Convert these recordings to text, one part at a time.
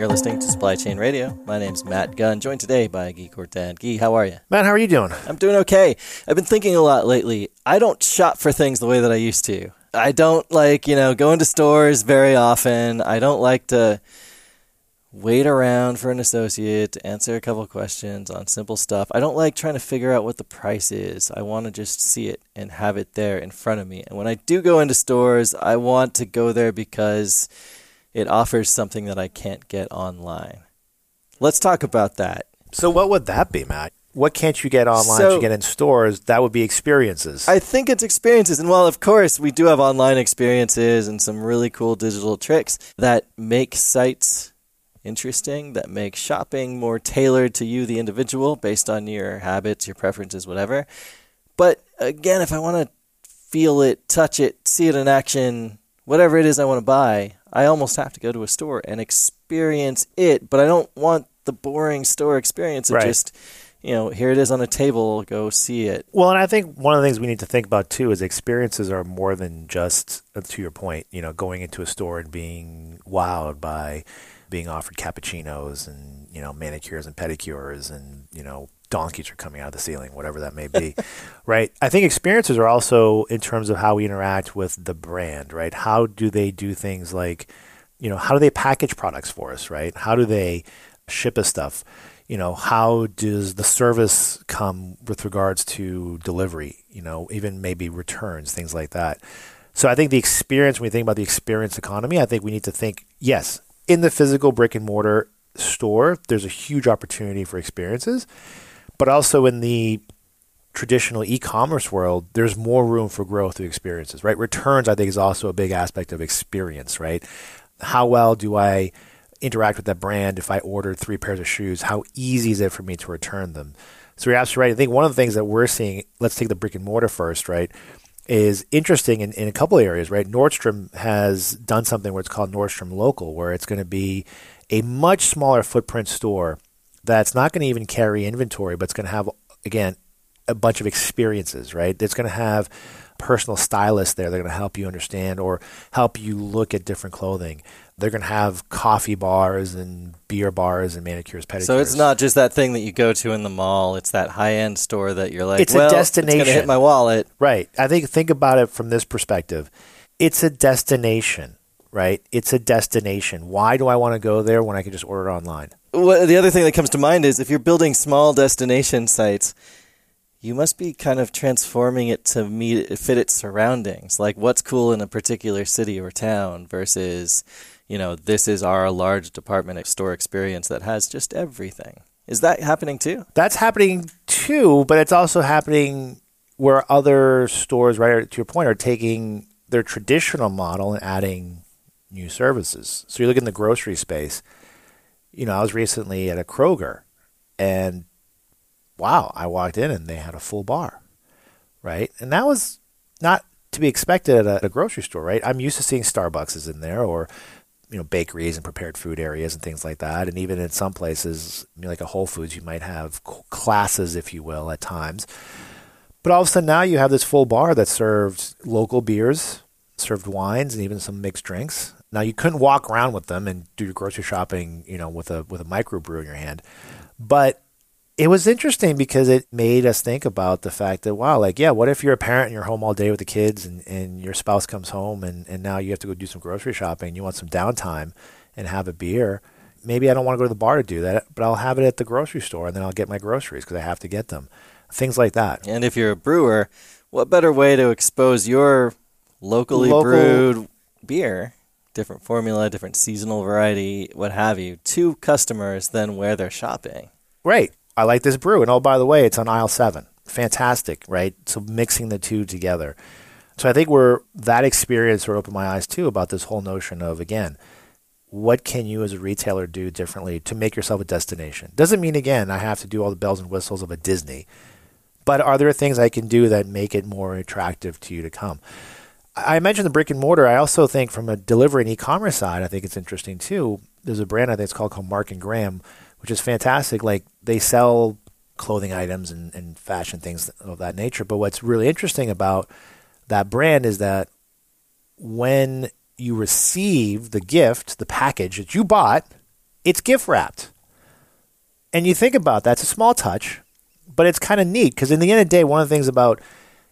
You're listening to Supply Chain Radio. My name's Matt Gunn, joined today by Guy Courtin. Guy, how are you? Matt, how are you doing? I'm doing okay. I've been thinking a lot lately. I don't shop for things the way that I used to. I don't like, you know, go into stores very often. I don't like to wait around for an associate to answer a couple questions on simple stuff. I don't like trying to figure out what the price is. I want to just see it and have it there in front of me. And when I do go into stores, I want to go there because it offers something that I can't get online. Let's talk about that. So, what would that be, Matt? What can't you get online So- you get in stores? That would be experiences. I think it's experiences. And while, of course, we do have online experiences and some really cool digital tricks that make sites interesting, that make shopping more tailored to you, the individual, based on your habits, your preferences, whatever. But again, if I want to feel it, touch it, see it in action, whatever it is I want to buy, I almost have to go to a store and experience it. But I don't want the boring store experience of Right. just, you know, here it is on a table, go see it. well, and I think one of the things we need to think about too is experiences are more than just, uh, to your point, you know, going into a store and being wowed by being offered cappuccinos and you know manicures and pedicures and you know donkeys are coming out of the ceiling, whatever that may be, right? I think experiences are also in terms of how we interact with the brand, right? How do they do things like, you know, how do they package products for us, right? How do they ship us stuff? You know, how does the service come with regards to delivery? You know, even maybe returns, things like that. So I think the experience, when we think about the experience economy, I think we need to think, yes, in the physical brick and mortar store, there's a huge opportunity for experiences, but also in the traditional e-commerce world, there's more room for growth through experiences, right? Returns, I think, is also a big aspect of experience, right? How well do I interact with that brand if I ordered three pairs of shoes? How easy is it for me to return them? So you're absolutely right. I think one of the things that we're seeing, let's take the brick and mortar first, right? Is interesting in, in a couple areas, right? Nordstrom has done something where it's called Nordstrom Local, where it's going to be a much smaller footprint store that's not going to even carry inventory, but it's going to have, again, a bunch of experiences, right? It's going to have personal stylists there. They're going to help you understand or help you look at different clothing. They're going to have coffee bars and beer bars and manicures, pedicures. So it's not just that thing that you go to in the mall. It's that high end store that you're like, It's a well, It's destination. gonna hit my wallet. Right. I think think about it from this perspective. It's a destination, right? It's a destination. Why do I want to go there when I can just order it online? Well, the other thing that comes to mind is if you're building small destination sites, you must be kind of transforming it to meet fit its surroundings. Like what's cool in a particular city or town versus, you know, this is our large department store experience that has just everything. Is that happening too? That's happening too, but it's also happening where other stores, right to your point, are taking their traditional model and adding new services. So you look in the grocery space. You know, I was recently at a Kroger, and wow, I walked in and they had a full bar, right? And that was not to be expected at a, a grocery store, right? I'm used to seeing Starbucks is in there or you know bakeries and prepared food areas and things like that and even in some places like a whole foods you might have classes if you will at times but all of a sudden now you have this full bar that served local beers served wines and even some mixed drinks now you couldn't walk around with them and do your grocery shopping you know with a with a microbrew in your hand. But it was interesting because it made us think about the fact that wow like yeah what if you're a parent and you're home all day with the kids and, and your spouse comes home and, and now you have to go do some grocery shopping and you want some downtime and have a beer. Maybe i don't want to go to the bar to do that but i'll have it at the grocery store and then i'll get my groceries because i have to get them. Things like that. And if you're a brewer, what better way to expose your locally Local- brewed beer, different formula, different seasonal variety, what have you, to customers than where they're shopping? Great. I like this brew. And oh, by the way, it's on aisle seven. Fantastic, right? So mixing the two together. So I think we're that experience sort of opened my eyes too about this whole notion of again, what can you as a retailer do differently to make yourself a destination? Doesn't mean again I have to do all the bells and whistles of a Disney, but are there things I can do that make it more attractive to you to come? I mentioned the brick and mortar. I also think from a delivery and e-commerce side, I think it's interesting too. There's a brand I think it's called called Mark and Graham, which is fantastic. Like they sell clothing items and, and fashion things of that nature. But what's really interesting about that brand is that when you receive the gift, the package that you bought, it's gift wrapped. And you think about that, it's a small touch, but it's kind of neat because in the end of the day, one of the things about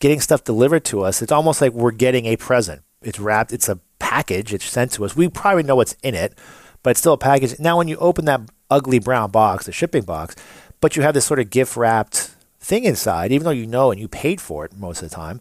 getting stuff delivered to us, it's almost like we're getting a present. It's wrapped, it's a package, it's sent to us. We probably know what's in it, but it's still a package. Now, when you open that ugly brown box, the shipping box, but you have this sort of gift wrapped thing inside, even though you know and you paid for it most of the time,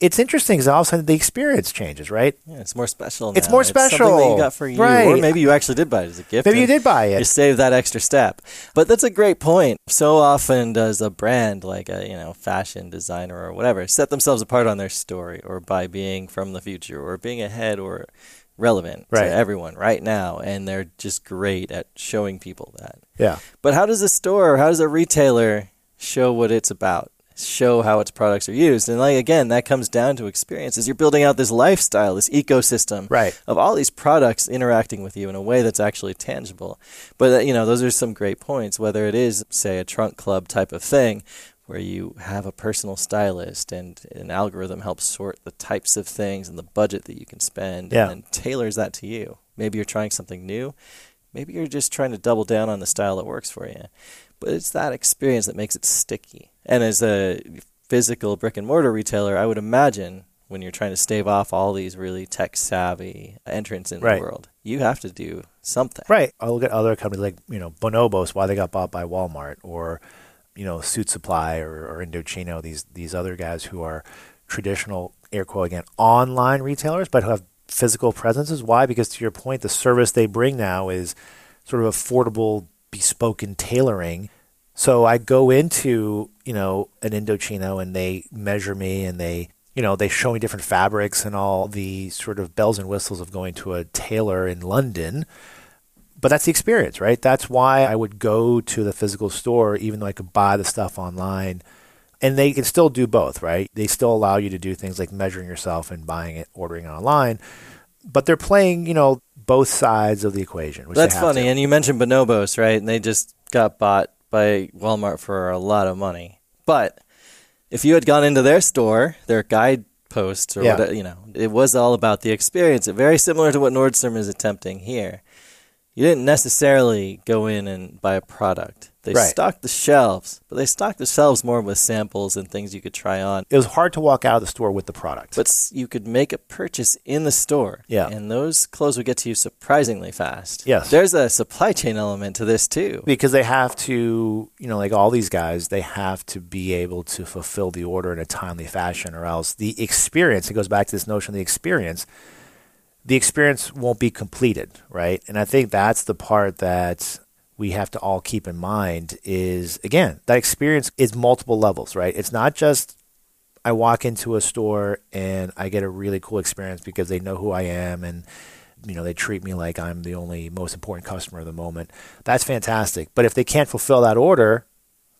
it's interesting because all of a sudden the experience changes, right? Yeah, it's more special. It's now. more something that special. you got for you, Right. or maybe you actually did buy it as a gift. Maybe you did buy it. You it. save that extra step. But that's a great point. So often does a brand like a you know fashion designer or whatever set themselves apart on their story, or by being from the future, or being ahead, or relevant Right. to everyone right now, and they're just great at showing people that. Yeah. But how does a store, how does a retailer show what it's about? Show how its products are used. And like again, that comes down to experiences. You're building out this lifestyle, this ecosystem Right. of all these products interacting with you in a way that's actually tangible. But uh, you know, those are some great points whether it is say a trunk club type of thing where you have a personal stylist and an algorithm helps sort the types of things and the budget that you can spend Yeah. and then tailors that to you. Maybe you're trying something new. Maybe you're just trying to double down on the style that works for you. But it's that experience that makes it sticky. And as a physical brick and mortar retailer, I would imagine when you're trying to stave off all these really tech savvy entrants in Right. the world, you have to do something. Right. I look at other companies like, you know, Bonobos, why they got bought by Walmart or, you know, Suit Supply or, or Indochino, these these other guys who are traditional air quote again, online retailers, but who have physical presences. Why? Because to your point, the service they bring now is sort of affordable, bespoke and tailoring. So I go into, you know, an Indochino and they measure me and they you know, they show me different fabrics and all the sort of bells and whistles of going to a tailor in London but that's the experience, right? That's why I would go to the physical store, even though I could buy the stuff online. And they can still do both, right? They still allow you to do things like measuring yourself and buying it, ordering it online. But they're playing, you know, both sides of the equation. Which That's funny. to. And you mentioned Bonobos, right? And they just got bought by Walmart for a lot of money. But if you had gone into their store, their guideposts or Yeah. whatever, you know, it was all about the experience. Very similar to what Nordstrom is attempting here. You didn't necessarily go in and buy a product. They Right. stocked the shelves, but they stocked the shelves more with samples and things you could try on. It was hard to walk out of the store with the product. But you could make a purchase in the store. Yeah. And those clothes would get to you surprisingly fast. Yes. There's a supply chain element to this too. because they have to, you know, like all these guys, they have to be able to fulfill the order in a timely fashion, or else the experience, it goes back to this notion of the experience, the experience won't be completed, right? And I think that's the part that we have to all keep in mind is, again, that experience is multiple levels, right? It's not just I walk into a store and I get a really cool experience because they know who I am and you know they treat me like I'm the only most important customer of the moment. That's fantastic. But if they can't fulfill that order,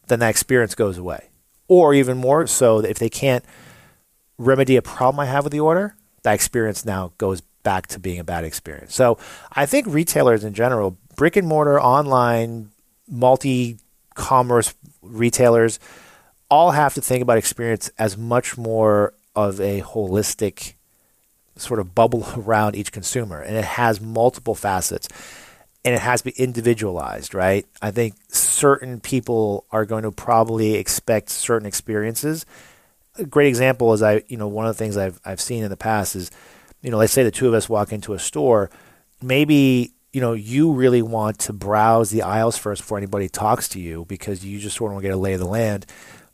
then that experience goes away. Or even more so, if they can't remedy a problem I have with the order, that experience now goes back to being a bad experience. So I think retailers in general, brick and mortar, online, multi commerce retailers, all have to think about experience as much more of a holistic sort of bubble around each consumer. And it has multiple facets and it has to be individualized, right? I think certain people are going to probably expect certain experiences. A great example is I, you know, one of the things I've I've seen in the past is, you know, let's say the two of us walk into a store, maybe you know you really want to browse the aisles first before anybody talks to you because you just sort of want to get a lay of the land.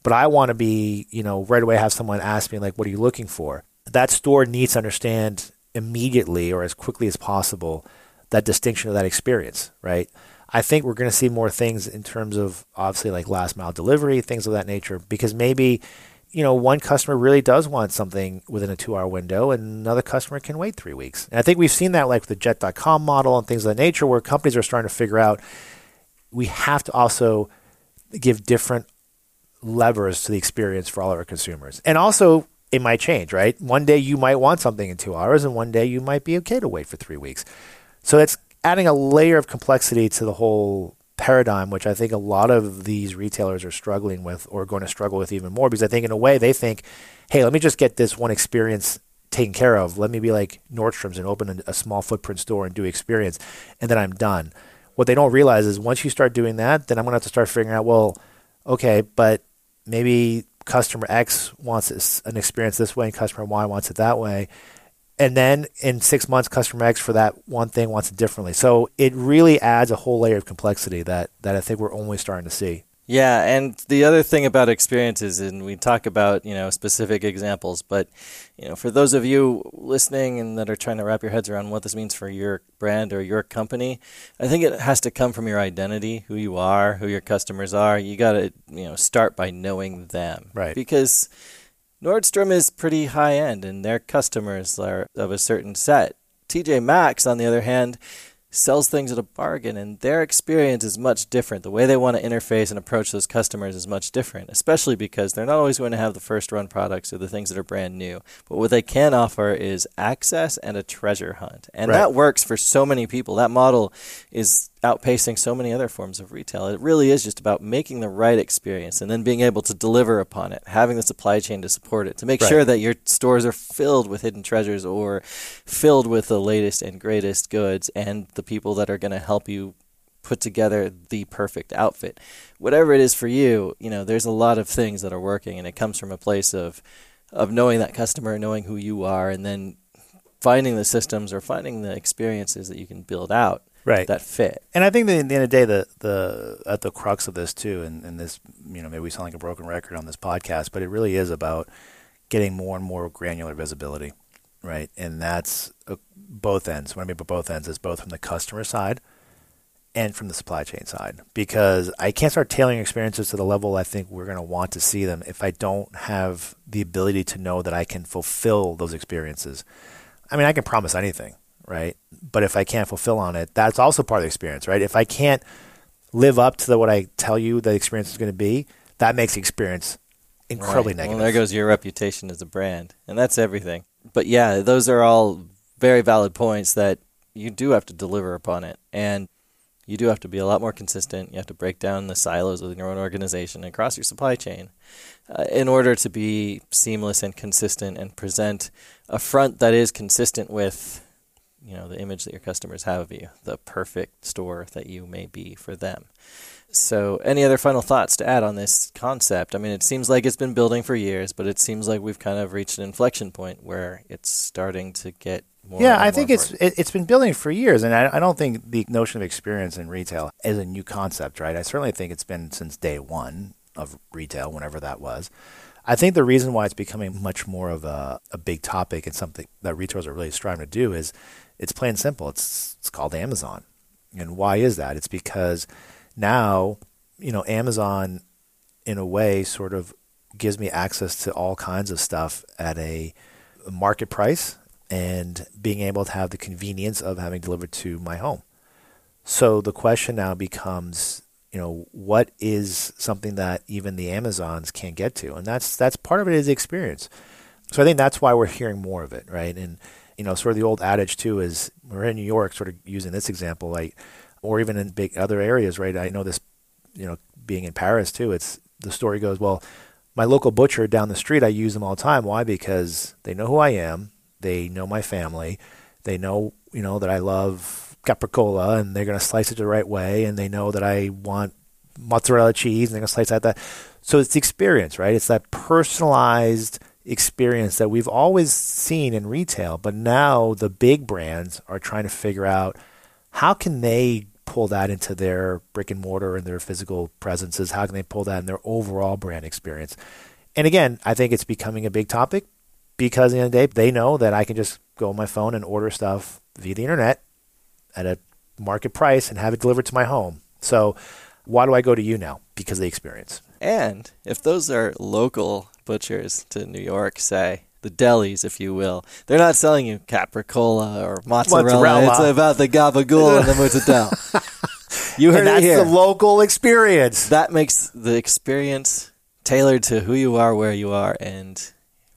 But I want to be, you know, right away have someone ask me like, "What are you looking for?" That store needs to understand immediately or as quickly as possible that distinction of that experience, right? I think we're going to see more things in terms of obviously like last mile delivery, things of that nature, because maybe, you know, one customer really does want something within a two hour window and another customer can wait three weeks. And I think we've seen that like with the jet.com model and things of that nature where companies are starting to figure out we have to also give different levers to the experience for all of our consumers. And also, it might change, right? One day you might want something in two hours, and one day you might be okay to wait for three weeks. So it's adding a layer of complexity to the whole paradigm, which I think a lot of these retailers are struggling with or going to struggle with even more because I think, in a way, they think, hey, let me just get this one experience taken care of. Let me be like Nordstrom's and open a, small footprint store and do experience, and then I'm done. what they don't realize is once you start doing that, then I'm going to have to start figuring out, well, okay, but maybe customer X wants an experience this way and customer Y wants it that way. And then in six months, customer X for that one thing wants it differently. So it really adds a whole layer of complexity that, that I think we're only starting to see. Yeah, and the other thing about experiences, and we talk about you know specific examples, but you know for those of you listening and that are trying to wrap your heads around what this means for your brand or your company, I think it has to come from your identity, who you are, who your customers are. You got to you know start by knowing them, right? Because Nordstrom is pretty high end, and their customers are of a certain set. TJ Maxx, on the other hand sells things at a bargain and their experience is much different. The way they want to interface and approach those customers is much different, especially because they're not always going to have the first run products or the things that are brand new. But what they can offer is access and a treasure hunt. And right. that works for so many people. That model is outpacing so many other forms of retail. It really is just about making the right experience and then being able to deliver upon it, having the supply chain to support it, to make right. sure that your stores are filled with hidden treasures or filled with the latest and greatest goods and the people that are going to help you put together the perfect outfit. Whatever it is for you, you know, there's a lot of things that are working and it comes from a place of of knowing that customer, knowing who you are and then finding the systems or finding the experiences that you can build out right. that fit. And I think that at the end of the day, the the at the crux of this too, and, and this, you know, maybe we sound like a broken record on this podcast, but it really is about getting more and more granular visibility, right? And that's uh, both ends. What I mean by both ends is both from the customer side and from the supply chain side, because I can't start tailoring experiences to the level I think we're going to want to see them if I don't have the ability to know that I can fulfill those experiences. I mean, I can promise anything, right? But if I can't fulfill on it, that's also part of the experience, right? If I can't live up to the, what I tell you the experience is going to be, that makes the experience incredibly right. negative. Well, there goes your reputation as a brand, and that's everything. But yeah, those are all very valid points that you do have to deliver upon it, and you do have to be a lot more consistent. You have to break down the silos within your own organization and across your supply chain uh, in order to be seamless and consistent and present a front that is consistent with you know the image that your customers have of you, the perfect store that you may be for them. So, any other final thoughts to add on this concept? I mean, it seems like it's been building for years, but it seems like we've kind of reached an inflection point where it's starting to get more. Yeah, I think it's it, has been building for years, and I, I don't think the notion of experience in retail is a new concept, right? I certainly think it's been since day one of retail, whenever that was. I think the reason why it's becoming much more of a, a big topic and something that retailers are really striving to do is it's plain simple. It's it's called Amazon. And why is that? It's because now, you know, Amazon in a way sort of gives me access to all kinds of stuff at a market price and being able to have the convenience of having delivered to my home. So the question now becomes, you know, what is something that even the Amazons can't get to? And that's that's part of it is the experience. So I think that's why we're hearing more of it, right? And you know, sort of the old adage too is we're in New York, sort of using this example, like, or even in big other areas, right? I know this, you know, being in Paris too. It's the story goes well. My local butcher down the street, I use them all the time. Why? Because they know who I am. They know my family. They know, you know, that I love capricola, and they're going to slice it the right way. And they know that I want mozzarella cheese, and they're going to slice like that. So it's the experience, right? It's that personalized experience that we've always seen in retail, but now the big brands are trying to figure out how can they pull that into their brick and mortar and their physical presences? How can they pull that in their overall brand experience? And again, I think it's becoming a big topic because at the end of the day, they know that I can just go on my phone and order stuff via the internet at a market price and have it delivered to my home. So why do I go to you now? Because of the experience. And if those are local butchers to New York, say, the delis, if you will, they're not selling you capricola or mozzarella. mozzarella. It's about the gabagool and the mozzarella. You heard and that's the local experience. That makes the experience tailored to who you are, where you are, and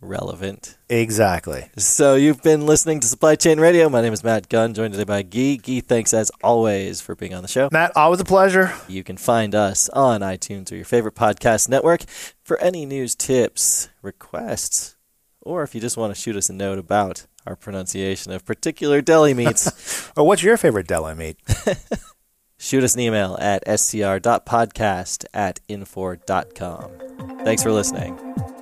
relevant. Exactly. So you've been listening to Supply Chain Radio. My name is Matt Gunn, joined today by Gee. Gee, thanks as always for being on the show. Matt, always a pleasure. You can find us on iTunes or your favorite podcast network for any news, tips, requests, or if you just want to shoot us a note about our pronunciation of particular deli meats. or what's your favorite deli meat? shoot us an email at scr.podcast at infor.com. Thanks for listening.